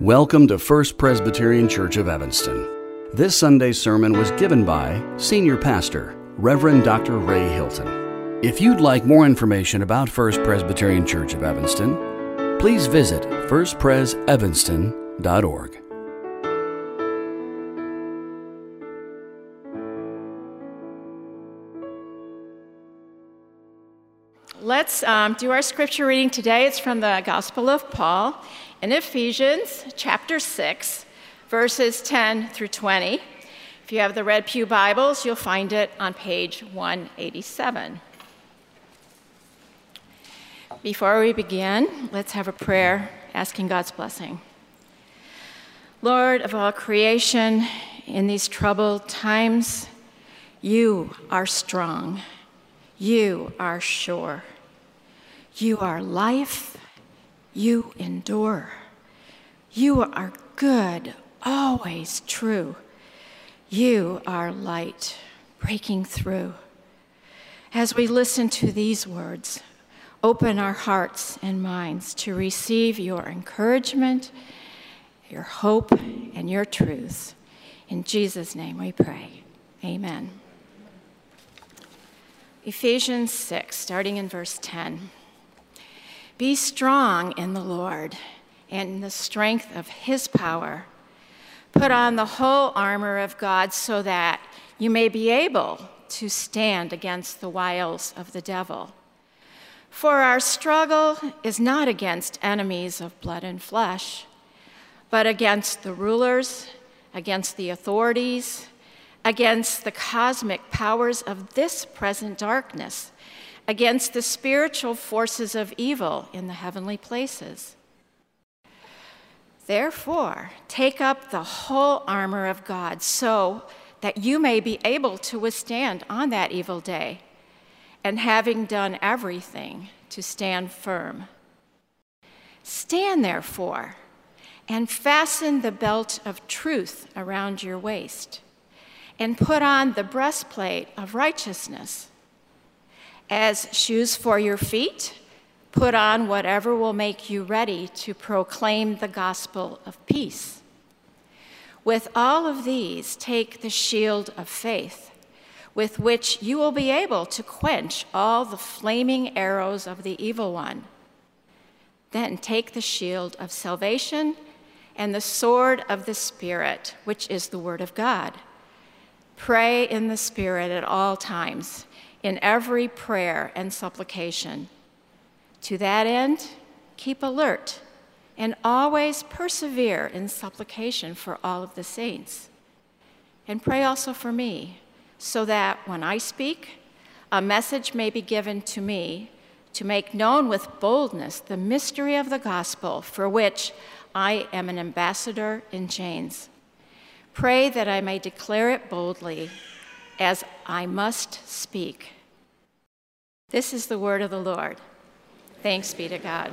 Welcome to First Presbyterian Church of Evanston. This Sunday's sermon was given by Senior Pastor, Reverend Dr. Ray Hilton. If you'd like more information about First Presbyterian Church of Evanston, please visit firstpresevanston.org. Let's um, do our scripture reading today. It's from the Gospel of Paul in Ephesians chapter 6, verses 10 through 20. If you have the Red Pew Bibles, you'll find it on page 187. Before we begin, let's have a prayer asking God's blessing. Lord of all creation, in these troubled times, you are strong. You are sure. You are life. You endure. You are good, always true. You are light, breaking through. As we listen to these words, open our hearts and minds to receive your encouragement, your hope, and your truth. In Jesus' name we pray. Amen. Ephesians 6, starting in verse 10. Be strong in the Lord and in the strength of his power. Put on the whole armor of God so that you may be able to stand against the wiles of the devil. For our struggle is not against enemies of blood and flesh, but against the rulers, against the authorities, against the cosmic powers of this present darkness against the spiritual forces of evil in the heavenly places. Therefore, take up the whole armor of God so that you may be able to withstand on that evil day, and having done everything, to stand firm. Stand therefore and fasten the belt of truth around your waist, and put on the breastplate of righteousness as shoes for your feet, put on whatever will make you ready to proclaim the gospel of peace. With all of these, take the shield of faith, with which you will be able to quench all the flaming arrows of the evil one. Then take the shield of salvation and the sword of the Spirit, which is the Word of God. Pray in the Spirit at all times in every prayer and supplication. To that end, keep alert and always persevere in supplication for all of the saints. And pray also for me, so that when I speak, a message may be given to me to make known with boldness the mystery of the gospel for which I am an ambassador in chains. Pray that I may declare it boldly as I must speak. This is the word of the Lord. Thanks be to God.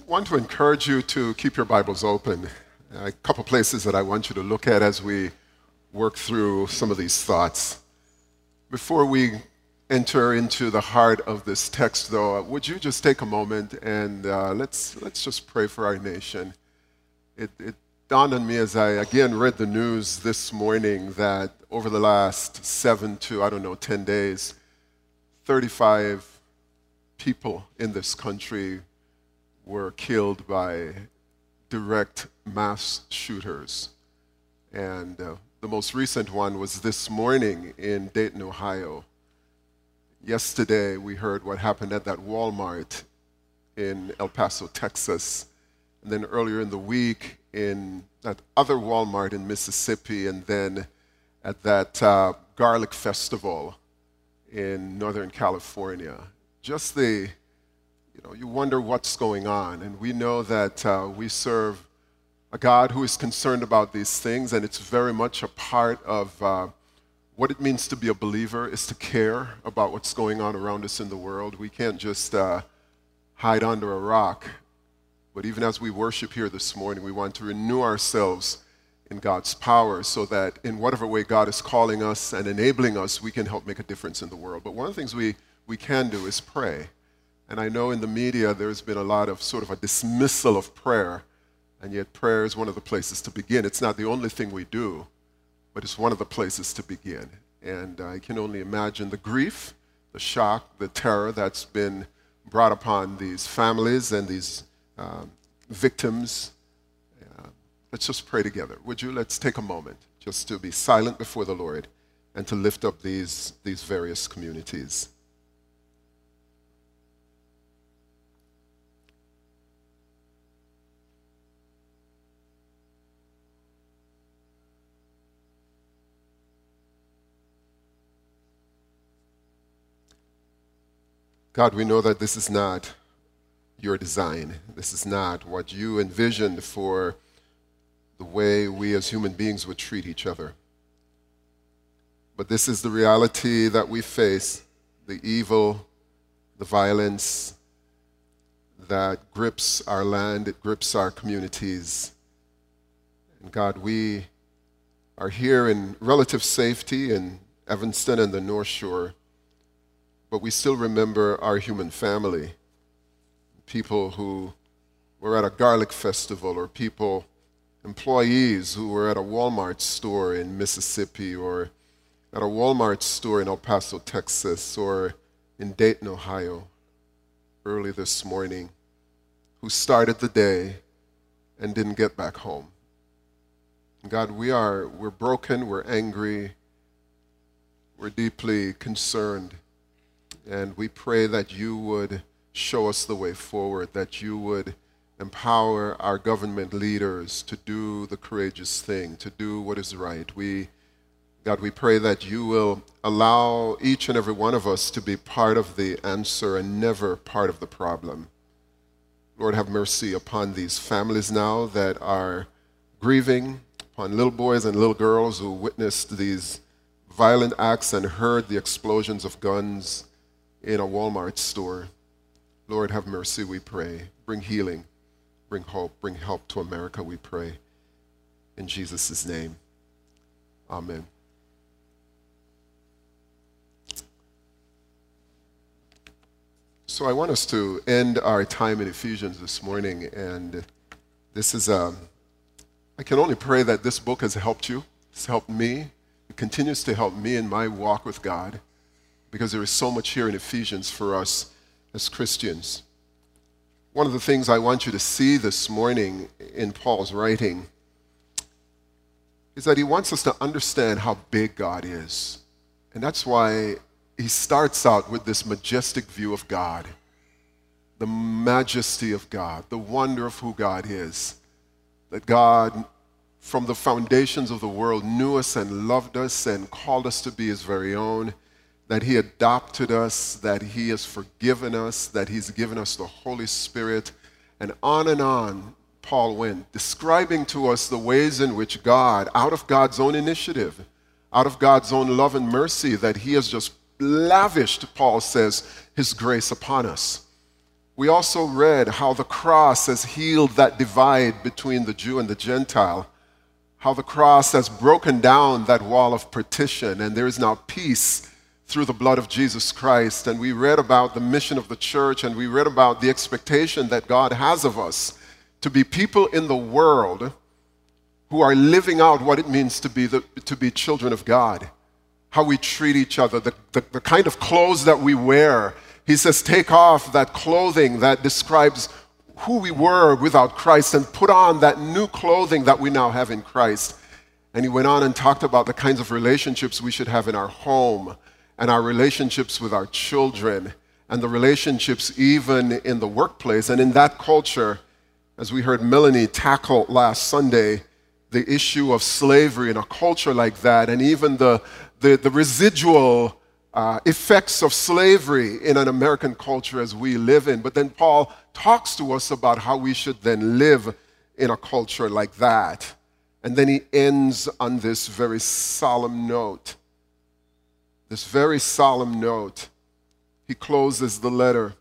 I want to encourage you to keep your Bibles open. A couple places that I want you to look at as we work through some of these thoughts. Before we enter into the heart of this text, though, would you just take a moment and uh, let's, let's just pray for our nation? It, it dawned on me as I again read the news this morning that over the last seven to, I don't know, 10 days, 35 people in this country were killed by direct mass shooters. And uh, the most recent one was this morning in Dayton, Ohio. Yesterday, we heard what happened at that Walmart in El Paso, Texas. And then earlier in the week, in that other Walmart in Mississippi, and then at that uh, garlic festival in Northern California. Just the, you know, you wonder what's going on. And we know that uh, we serve a God who is concerned about these things, and it's very much a part of uh, what it means to be a believer is to care about what's going on around us in the world. We can't just uh, hide under a rock but even as we worship here this morning, we want to renew ourselves in God's power so that in whatever way God is calling us and enabling us, we can help make a difference in the world. But one of the things we, we can do is pray. And I know in the media there's been a lot of sort of a dismissal of prayer, and yet prayer is one of the places to begin. It's not the only thing we do, but it's one of the places to begin. And I can only imagine the grief, the shock, the terror that's been brought upon these families and these um, victims. Let's just pray together. Would you? Let's take a moment just to be silent before the Lord and to lift up these, these various communities. God, we know that this is not your design. This is not what you envisioned for the way we as human beings would treat each other. But this is the reality that we face the evil, the violence that grips our land, it grips our communities. And God, we are here in relative safety in Evanston and the North Shore, but we still remember our human family. People who were at a garlic festival, or people, employees who were at a Walmart store in Mississippi, or at a Walmart store in El Paso, Texas, or in Dayton, Ohio, early this morning, who started the day and didn't get back home. God, we are we're broken, we're angry, we're deeply concerned, and we pray that you would show us the way forward, that you would empower our government leaders to do the courageous thing, to do what is right. We God, we pray that you will allow each and every one of us to be part of the answer and never part of the problem. Lord, have mercy upon these families now that are grieving, upon little boys and little girls who witnessed these violent acts and heard the explosions of guns in a Walmart store. Lord, have mercy, we pray. Bring healing, bring hope, bring help to America, we pray. In Jesus' name, amen. So I want us to end our time in Ephesians this morning, and this is a. Um, I can only pray that this book has helped you. It's helped me. It continues to help me in my walk with God, because there is so much here in Ephesians for us as Christians. One of the things I want you to see this morning in Paul's writing is that he wants us to understand how big God is. And that's why he starts out with this majestic view of God, the majesty of God, the wonder of who God is. That God, from the foundations of the world, knew us and loved us and called us to be his very own, that he adopted us, that he has forgiven us, that he's given us the Holy Spirit, and on and on. Paul went, describing to us the ways in which God, out of God's own initiative, out of God's own love and mercy, that He has just lavished, Paul says, his grace upon us. We also read how the cross has healed that divide between the Jew and the Gentile, how the cross has broken down that wall of partition, and there is now peace through the blood of Jesus Christ. And we read about the mission of the church, and we read about the expectation that God has of us to be people in the world who are living out what it means to be, the, to be children of God how we treat each other, the, the, the kind of clothes that we wear. He says, take off that clothing that describes who we were without Christ and put on that new clothing that we now have in Christ. And he went on and talked about the kinds of relationships we should have in our home and our relationships with our children and the relationships even in the workplace. And in that culture, as we heard Melanie tackle last Sunday, the issue of slavery in a culture like that, and even the, the, the residual uh, effects of slavery in an American culture as we live in. But then Paul talks to us about how we should then live in a culture like that. And then he ends on this very solemn note. This very solemn note. He closes the letter.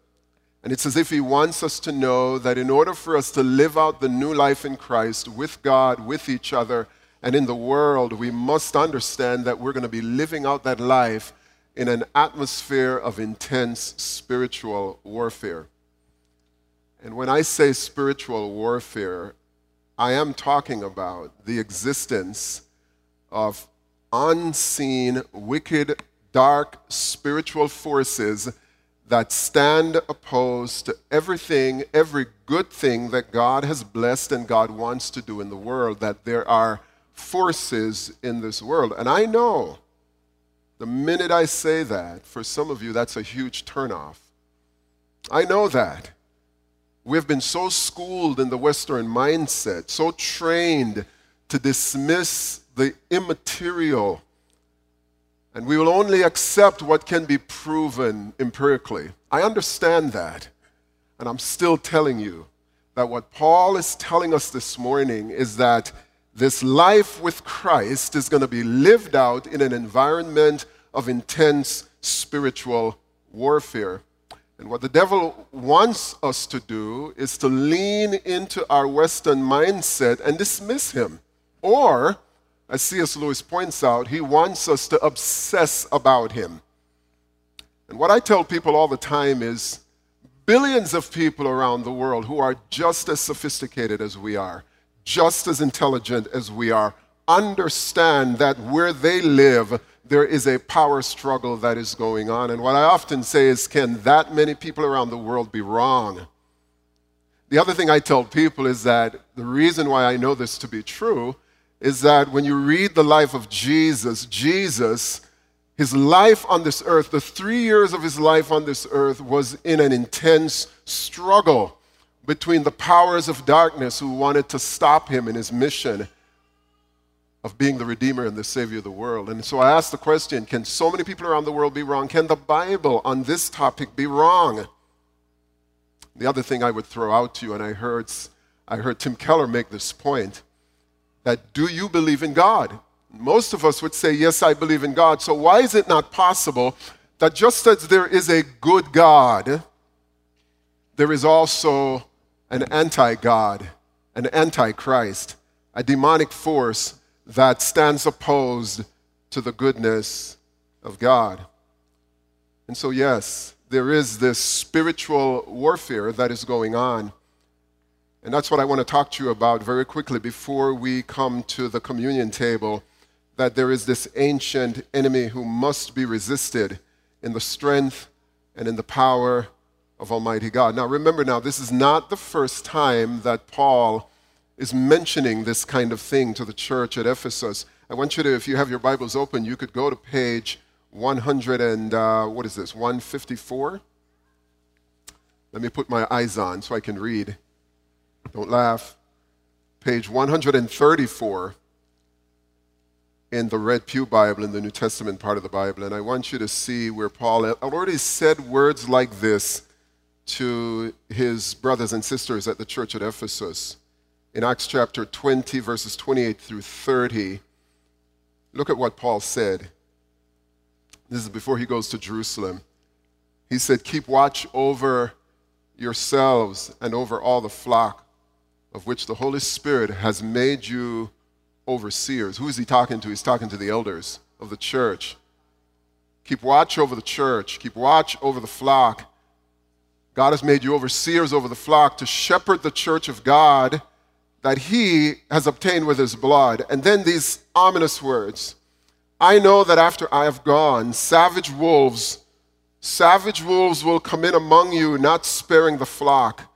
And it's as if he wants us to know that in order for us to live out the new life in Christ with God, with each other, and in the world, we must understand that we're going to be living out that life in an atmosphere of intense spiritual warfare. And when I say spiritual warfare, I am talking about the existence of unseen, wicked, dark spiritual forces that stand opposed to everything, every good thing that God has blessed and God wants to do in the world, that there are forces in this world. And I know the minute I say that, for some of you, that's a huge turnoff. I know that. We've been so schooled in the Western mindset, so trained to dismiss the immaterial, and we will only accept what can be proven empirically. I understand that, and I'm still telling you that what Paul is telling us this morning is that this life with Christ is going to be lived out in an environment of intense spiritual warfare. And what the devil wants us to do is to lean into our Western mindset and dismiss him. Or, as C.S. Lewis points out, he wants us to obsess about him. And what I tell people all the time is billions of people around the world who are just as sophisticated as we are, just as intelligent as we are, understand that where they live, there is a power struggle that is going on. And what I often say is, can that many people around the world be wrong? The other thing I tell people is that the reason why I know this to be true is that when you read the life of Jesus, Jesus, his life on this earth, the three years of his life on this earth was in an intense struggle between the powers of darkness who wanted to stop him in his mission of being the Redeemer and the Savior of the world. And so I asked the question can so many people around the world be wrong? Can the Bible on this topic be wrong? The other thing I would throw out to you, and I heard, I heard Tim Keller make this point, that do you believe in God? Most of us would say, yes, I believe in God. So why is it not possible that just as there is a good God, there is also an anti God, an anti Christ, a demonic force that stands opposed to the goodness of God. And so, yes, there is this spiritual warfare that is going on. And that's what I want to talk to you about very quickly before we come to the communion table. That there is this ancient enemy who must be resisted in the strength and in the power of Almighty God. Now, remember, now, this is not the first time that Paul is mentioning this kind of thing to the church at Ephesus. I want you to, if you have your Bibles open, you could go to page 100 and, uh, what is this, 154? Let me put my eyes on so I can read. Don't laugh. Page 134 in the Red Pew Bible, in the New Testament part of the Bible. And I want you to see where Paul already said words like this to his brothers and sisters at the church at Ephesus in Acts chapter 20, verses 28 through 30, look at what Paul said. This is before he goes to Jerusalem. He said, Keep watch over yourselves and over all the flock of which the Holy Spirit has made you overseers. Who is he talking to? He's talking to the elders of the church. Keep watch over the church, keep watch over the flock. God has made you overseers over the flock to shepherd the church of God that he has obtained with his blood. And then these ominous words I know that after I have gone, savage wolves, savage wolves will come in among you, not sparing the flock.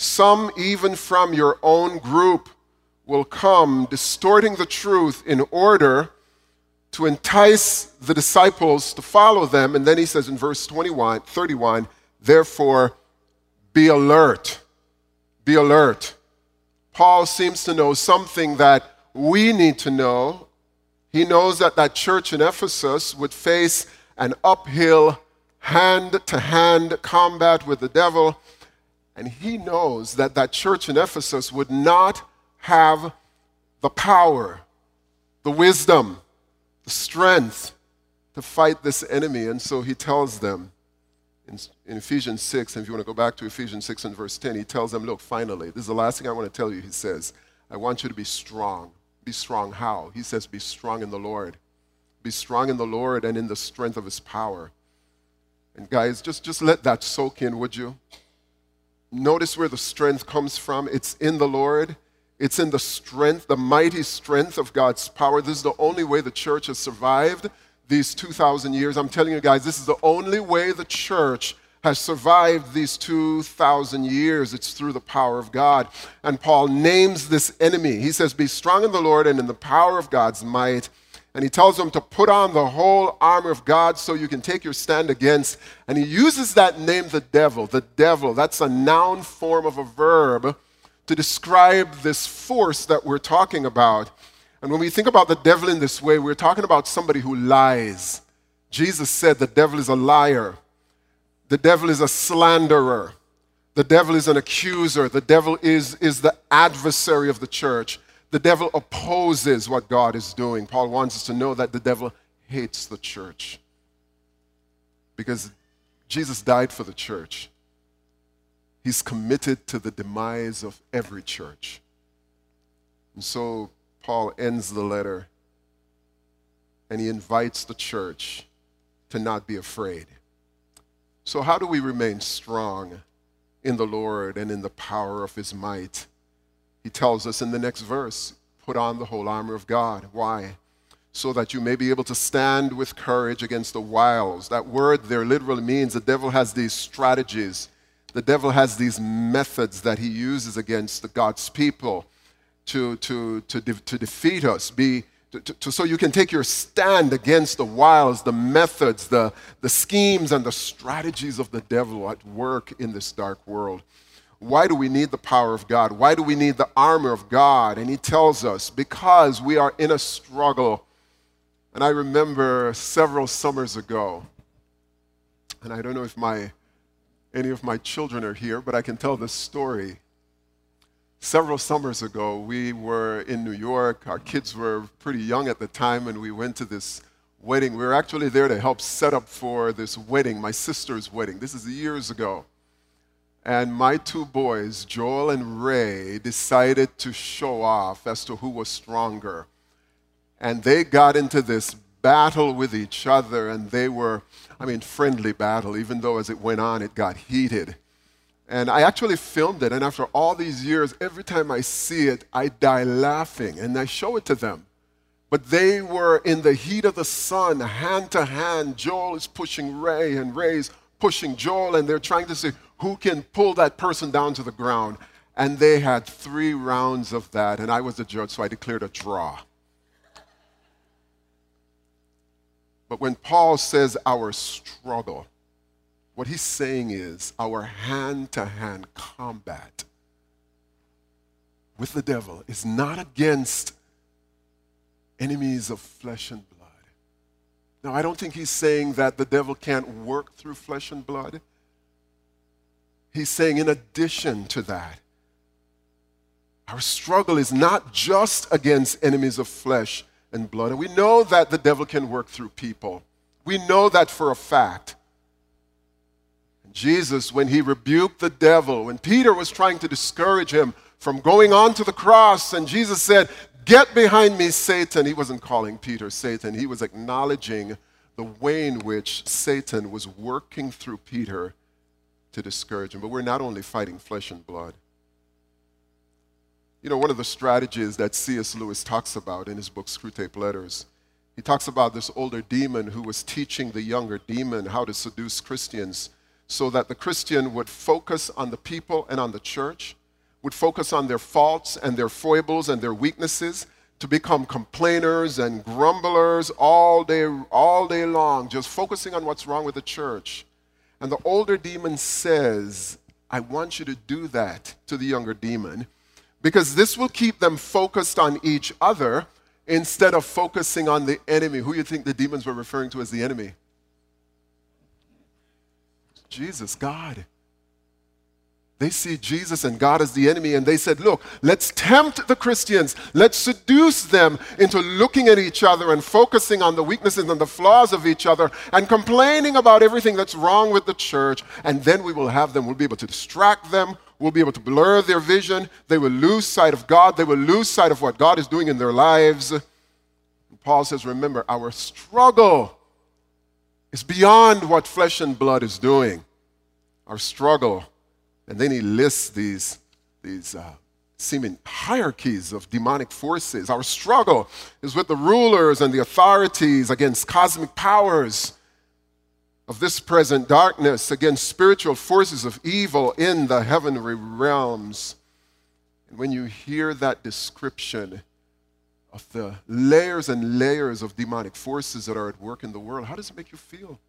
Some, even from your own group, will come, distorting the truth in order to entice the disciples to follow them. And then he says in verse 21, 31, therefore, be alert. Be alert. Paul seems to know something that we need to know. He knows that that church in Ephesus would face an uphill, hand to hand combat with the devil. And he knows that that church in Ephesus would not have the power, the wisdom, the strength to fight this enemy. And so he tells them, in, in Ephesians 6, and if you want to go back to Ephesians 6 and verse 10, he tells them, Look, finally, this is the last thing I want to tell you. He says, I want you to be strong. Be strong how? He says, Be strong in the Lord Be strong in the Lord and in the strength of his power. And guys, just, just let that soak in, would you? Notice where the strength comes from. It's in the Lord. It's in the strength, the mighty strength of God's power. This is the only way the church has survived these 2,000 years. I'm telling you guys, this is the only way the church has survived these 2,000 years. It's through the power of God. And Paul names this enemy. He says, Be strong in the Lord and in the power of God's might. And he tells them to put on the whole armor of God so you can take your stand against. And he uses that name, the devil. The devil, that's a noun form of a verb to describe this force that we're talking about. And when we think about the devil in this way, we're talking about somebody who lies. Jesus said the devil is a liar, the devil is a slanderer, the devil is an accuser, the devil is, is the adversary of the church. The devil opposes what God is doing. Paul wants us to know that the devil hates the church because Jesus died for the church. He's committed to the demise of every church. And so Paul ends the letter and he invites the church to not be afraid. So, how do we remain strong in the Lord and in the power of his might? He tells us in the next verse put on the whole armor of God. Why? So that you may be able to stand with courage against the wiles. That word there literally means the devil has these strategies, the devil has these methods that he uses against the God's people to, to, to, de- to defeat us. Be, to, to, so you can take your stand against the wiles, the methods, the, the schemes, and the strategies of the devil at work in this dark world. Why do we need the power of God? Why do we need the armor of God? And he tells us because we are in a struggle. And I remember several summers ago, and I don't know if my any of my children are here, but I can tell this story. Several summers ago, we were in New York. Our kids were pretty young at the time, and we went to this wedding. We were actually there to help set up for this wedding, my sister's wedding. This is years ago. And my two boys, Joel and Ray, decided to show off as to who was stronger. And they got into this battle with each other, and they were, I mean, friendly battle, even though as it went on, it got heated. And I actually filmed it, and after all these years, every time I see it, I die laughing, and I show it to them. But they were in the heat of the sun, hand to hand. Joel is pushing Ray, and Ray's pushing Joel, and they're trying to say, who can pull that person down to the ground. And they had three rounds of that, and I was the judge, so I declared a draw. But when Paul says our struggle, what he's saying is our hand to hand combat with the devil is not against enemies of flesh and blood. Now, I don't think he's saying that the devil can't work through flesh and blood. He's saying, in addition to that, our struggle is not just against enemies of flesh and blood. And we know that the devil can work through people. We know that for a fact. Jesus, when he rebuked the devil, when Peter was trying to discourage him from going on to the cross, and Jesus said, Get behind me, Satan, he wasn't calling Peter Satan. He was acknowledging the way in which Satan was working through Peter to discourage him. But we're not only fighting flesh and blood. You know, one of the strategies that C.S. Lewis talks about in his book, Screwtape Letters, he talks about this older demon who was teaching the younger demon how to seduce Christians so that the Christian would focus on the people and on the church, would focus on their faults and their foibles and their weaknesses, to become complainers and grumblers all day, all day long, just focusing on what's wrong with the church. And the older demon says, I want you to do that to the younger demon because this will keep them focused on each other instead of focusing on the enemy. Who you think the demons were referring to as the enemy? Jesus, God. They see Jesus and God as the enemy, and they said, Look, let's tempt the Christians. Let's seduce them into looking at each other and focusing on the weaknesses and the flaws of each other and complaining about everything that's wrong with the church. And then we will have them, we'll be able to distract them, we'll be able to blur their vision. They will lose sight of God, they will lose sight of what God is doing in their lives. Paul says, remember, our struggle is beyond what flesh and blood is doing. Our struggle. And then he lists these, these uh, seeming hierarchies of demonic forces. Our struggle is with the rulers and the authorities against cosmic powers of this present darkness, against spiritual forces of evil in the heavenly realms. And when you hear that description of the layers and layers of demonic forces that are at work in the world, how does it make you feel?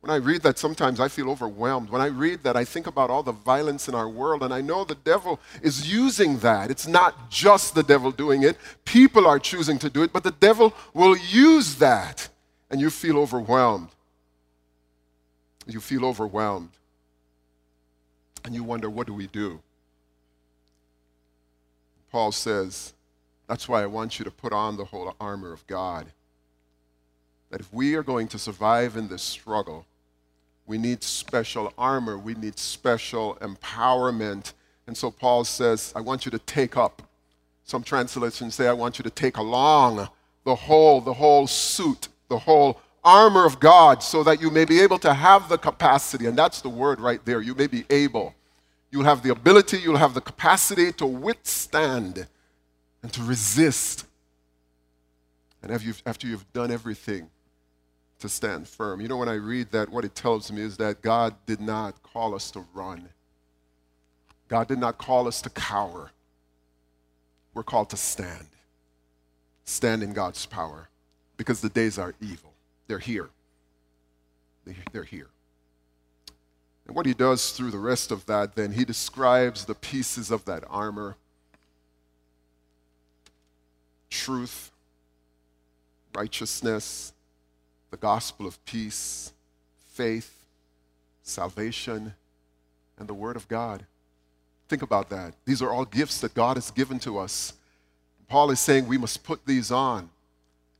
When I read that, sometimes I feel overwhelmed. When I read that, I think about all the violence in our world, and I know the devil is using that. It's not just the devil doing it, people are choosing to do it, but the devil will use that, and you feel overwhelmed. You feel overwhelmed. And you wonder, what do we do? Paul says, that's why I want you to put on the whole armor of God. That if we are going to survive in this struggle, we need special armor, we need special empowerment. And so Paul says, I want you to take up. Some translations say, I want you to take along the whole, the whole suit, the whole armor of God, so that you may be able to have the capacity. And that's the word right there. You may be able. You'll have the ability, you'll have the capacity to withstand and to resist. And after you've done everything, to stand firm. You know, when I read that, what it tells me is that God did not call us to run, God did not call us to cower. We're called to stand. Stand in God's power because the days are evil. They're here. They're here. And what he does through the rest of that, then, he describes the pieces of that armor truth, righteousness, the gospel of peace, faith, salvation, and the Word of God. Think about that. These are all gifts that God has given to us. Paul is saying we must put these on.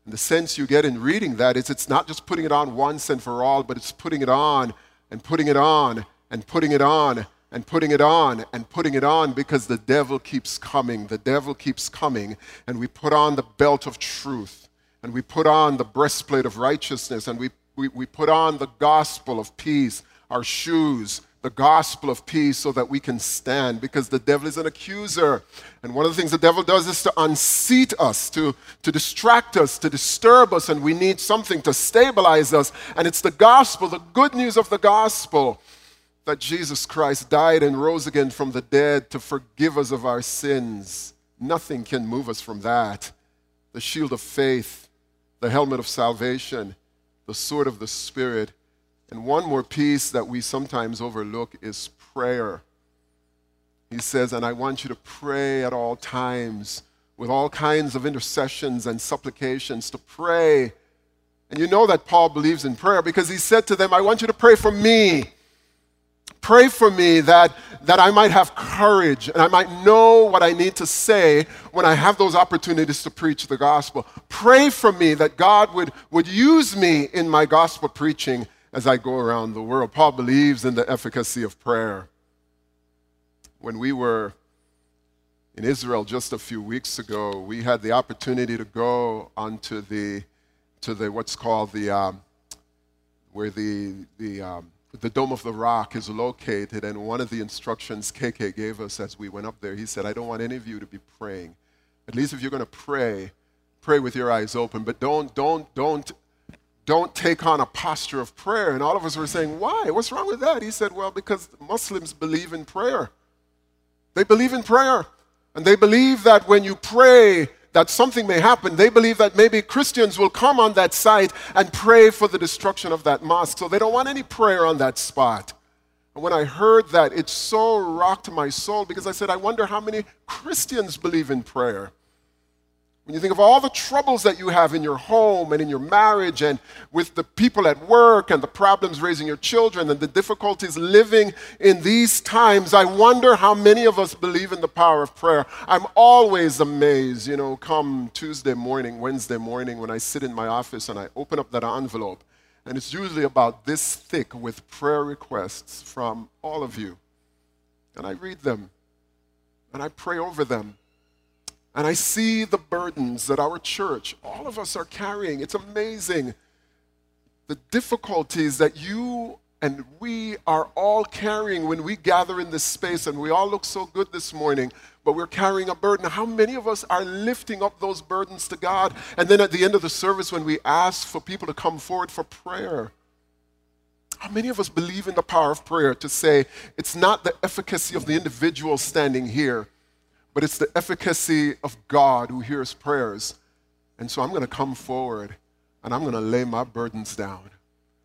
And the sense you get in reading that is it's not just putting it on once and for all, but it's putting it on and putting it on and putting it on and putting it on and putting it on because the devil keeps coming. The devil keeps coming. And we put on the belt of truth and we put on the breastplate of righteousness and we, we, we put on the gospel of peace, our shoes, the gospel of peace so that we can stand because the devil is an accuser. And one of the things the devil does is to unseat us, to, to distract us, to disturb us, and we need something to stabilize us. And it's the gospel, the good news of the gospel that Jesus Christ died and rose again from the dead to forgive us of our sins. Nothing can move us from that. The shield of faith, the helmet of salvation, the sword of the Spirit. And one more piece that we sometimes overlook is prayer. He says, and I want you to pray at all times with all kinds of intercessions and supplications to pray. And you know that Paul believes in prayer because he said to them, I want you to pray for me. Pray for me that, that I might have courage and I might know what I need to say when I have those opportunities to preach the gospel. Pray for me that God would, would use me in my gospel preaching as I go around the world. Paul believes in the efficacy of prayer. When we were in Israel just a few weeks ago, we had the opportunity to go onto the, to the what's called the, um, where the, the, um, the Dome of the Rock is located, and one of the instructions KK gave us as we went up there, he said, I don't want any of you to be praying. At least if you're going to pray, pray with your eyes open, but don't, don't, don't, don't take on a posture of prayer. And all of us were saying, Why? What's wrong with that? He said, Well, because Muslims believe in prayer. They believe in prayer. And they believe that when you pray, that something may happen. They believe that maybe Christians will come on that site and pray for the destruction of that mosque. So they don't want any prayer on that spot. And when I heard that, it so rocked my soul because I said, I wonder how many Christians believe in prayer. When you think of all the troubles that you have in your home and in your marriage and with the people at work and the problems raising your children and the difficulties living in these times, I wonder how many of us believe in the power of prayer. I'm always amazed, you know, come Tuesday morning, Wednesday morning, when I sit in my office and I open up that envelope, and it's usually about this thick with prayer requests from all of you. And I read them and I pray over them And I see the burdens that our church, all of us are carrying. It's amazing. The difficulties that you and we are all carrying when we gather in this space, and we all look so good this morning, but we're carrying a burden. How many of us are lifting up those burdens to God? And then at the end of the service, when we ask for people to come forward for prayer, how many of us believe in the power of prayer to say it's not the efficacy of the individual standing here, but it's the efficacy of God who hears prayers? And so I'm going to come forward and I'm going to lay my burdens down.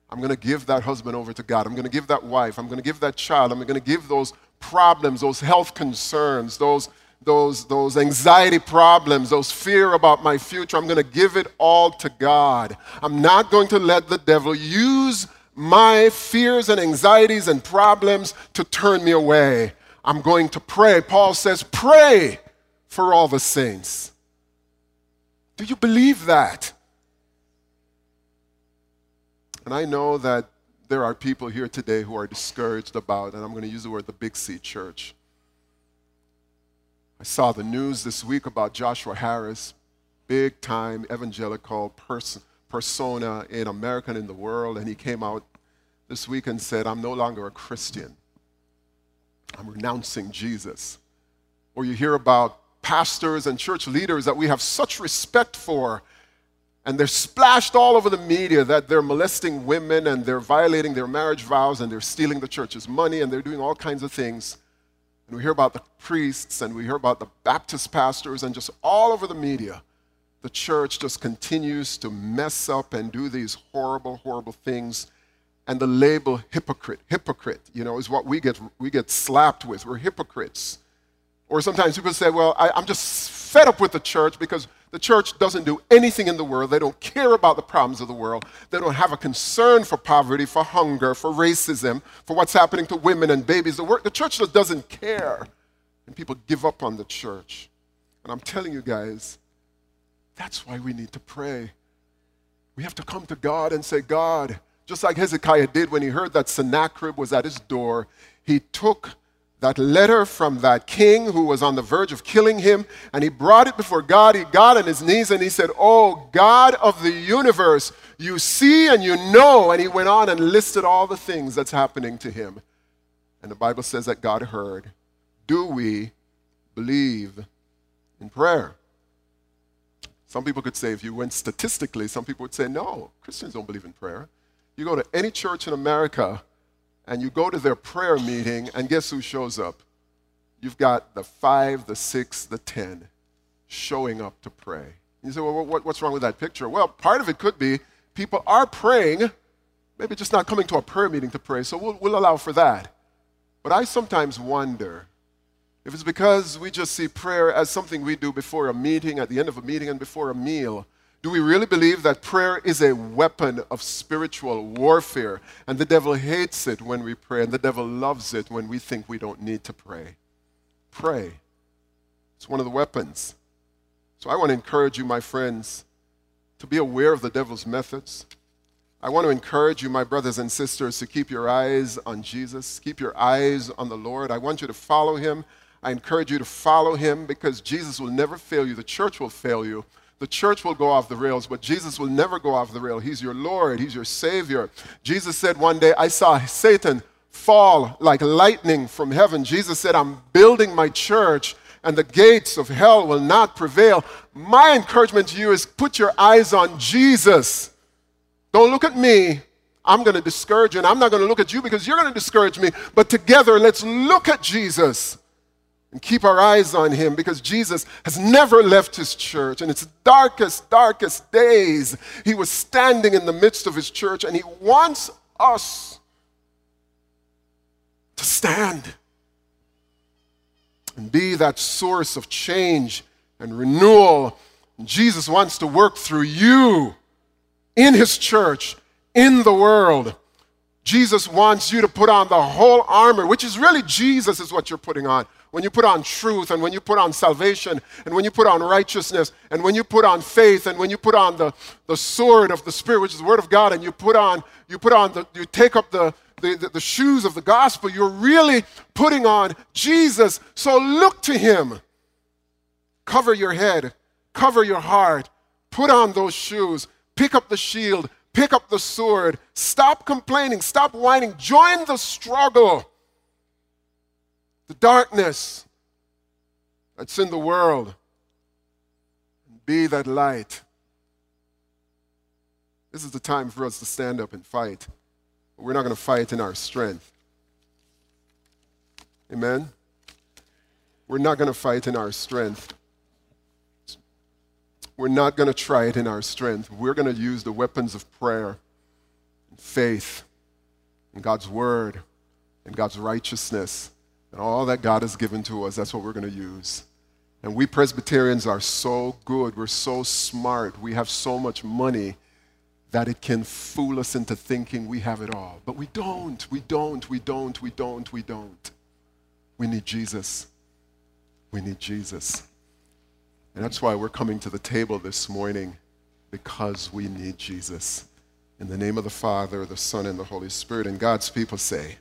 I'm going to give that husband over to God. I'm going to give that wife. I'm going to give that child. I'm going to give those problems, those health concerns, those, those, those anxiety problems, those fear about my future. I'm going to give it all to God. I'm not going to let the devil use my fears and anxieties and problems to turn me away. I'm going to pray. Paul says, pray for all the saints. Do you believe that? And I know that there are people here today who are discouraged about, and I'm going to use the word the Big C church. I saw the news this week about Joshua Harris, big time evangelical person persona in America and in the world, and he came out this week and said, I'm no longer a Christian. I'm renouncing Jesus. Or you hear about pastors and church leaders that we have such respect for, and they're splashed all over the media that they're molesting women and they're violating their marriage vows and they're stealing the church's money and they're doing all kinds of things. And we hear about the priests and we hear about the Baptist pastors and just all over the media the church just continues to mess up and do these horrible, horrible things. And the label hypocrite, hypocrite, you know, is what we get, we get slapped with. We're hypocrites. Or sometimes people say, well, I, I'm just fed up with the church because the church doesn't do anything in the world. They don't care about the problems of the world. They don't have a concern for poverty, for hunger, for racism, for what's happening to women and babies. The, work, the church just doesn't care. And people give up on the church. And I'm telling you guys, that's why we need to pray. We have to come to God and say, God, just like Hezekiah did when he heard that Sennacherib was at his door, he took that letter from that king who was on the verge of killing him, and he brought it before God. He got on his knees and he said, Oh, God of the universe, you see and you know. And he went on and listed all the things that's happening to him. And the Bible says that God heard. Do we believe in prayer? Some people could say, if you went statistically, some people would say, no, Christians don't believe in prayer. You go to any church in America and you go to their prayer meeting, and guess who shows up? You've got the five, the six, the ten showing up to pray. You say, well, what, what's wrong with that picture? Well, part of it could be people are praying, maybe just not coming to a prayer meeting to pray, so we'll, we'll allow for that. But I sometimes wonder if it's because we just see prayer as something we do before a meeting, at the end of a meeting, and before a meal. Do we really believe that prayer is a weapon of spiritual warfare and the devil hates it when we pray and the devil loves it when we think we don't need to pray? Pray. It's one of the weapons. So I want to encourage you, my friends, to be aware of the devil's methods. I want to encourage you, my brothers and sisters, to keep your eyes on Jesus, keep your eyes on the Lord. I want you to follow him. I encourage you to follow him because Jesus will never fail you. The church will fail you. The church will go off the rails, but Jesus will never go off the rail. He's your Lord, He's your Savior. Jesus said one day, I saw Satan fall like lightning from heaven. Jesus said, I'm building my church and the gates of hell will not prevail. My encouragement to you is put your eyes on Jesus. Don't look at me. I'm going to discourage you, and I'm not going to look at you because you're going to discourage me. But together, let's look at Jesus and keep our eyes on him because Jesus has never left his church. In its darkest, darkest days, he was standing in the midst of his church and he wants us to stand and be that source of change and renewal. And Jesus wants to work through you in his church, in the world. Jesus wants you to put on the whole armor, which is really Jesus, is what you're putting on when you put on truth and when you put on salvation and when you put on righteousness and when you put on faith and when you put on the, the sword of the Spirit, which is the Word of God, and you put on, you put on the, you take up the, the, the, the shoes of the gospel, you're really putting on Jesus. So look to Him. Cover your head, cover your heart, put on those shoes, pick up the shield, pick up the sword. Stop complaining, stop whining, join the struggle. The darkness that's in the world. and Be that light. This is the time for us to stand up and fight. But we're not going to fight in our strength. Amen? We're not going to fight in our strength. We're not going to try it in our strength. We're going to use the weapons of prayer and faith and God's word and God's righteousness and all that God has given to us. That's what we're going to use. And we Presbyterians are so good. We're so smart. We have so much money that it can fool us into thinking we have it all. But we don't. We don't. We don't. We don't. We don't. We need Jesus. We need Jesus. And that's why we're coming to the table this morning because we need Jesus. In the name of the Father, the Son, and the Holy Spirit. And God's people say,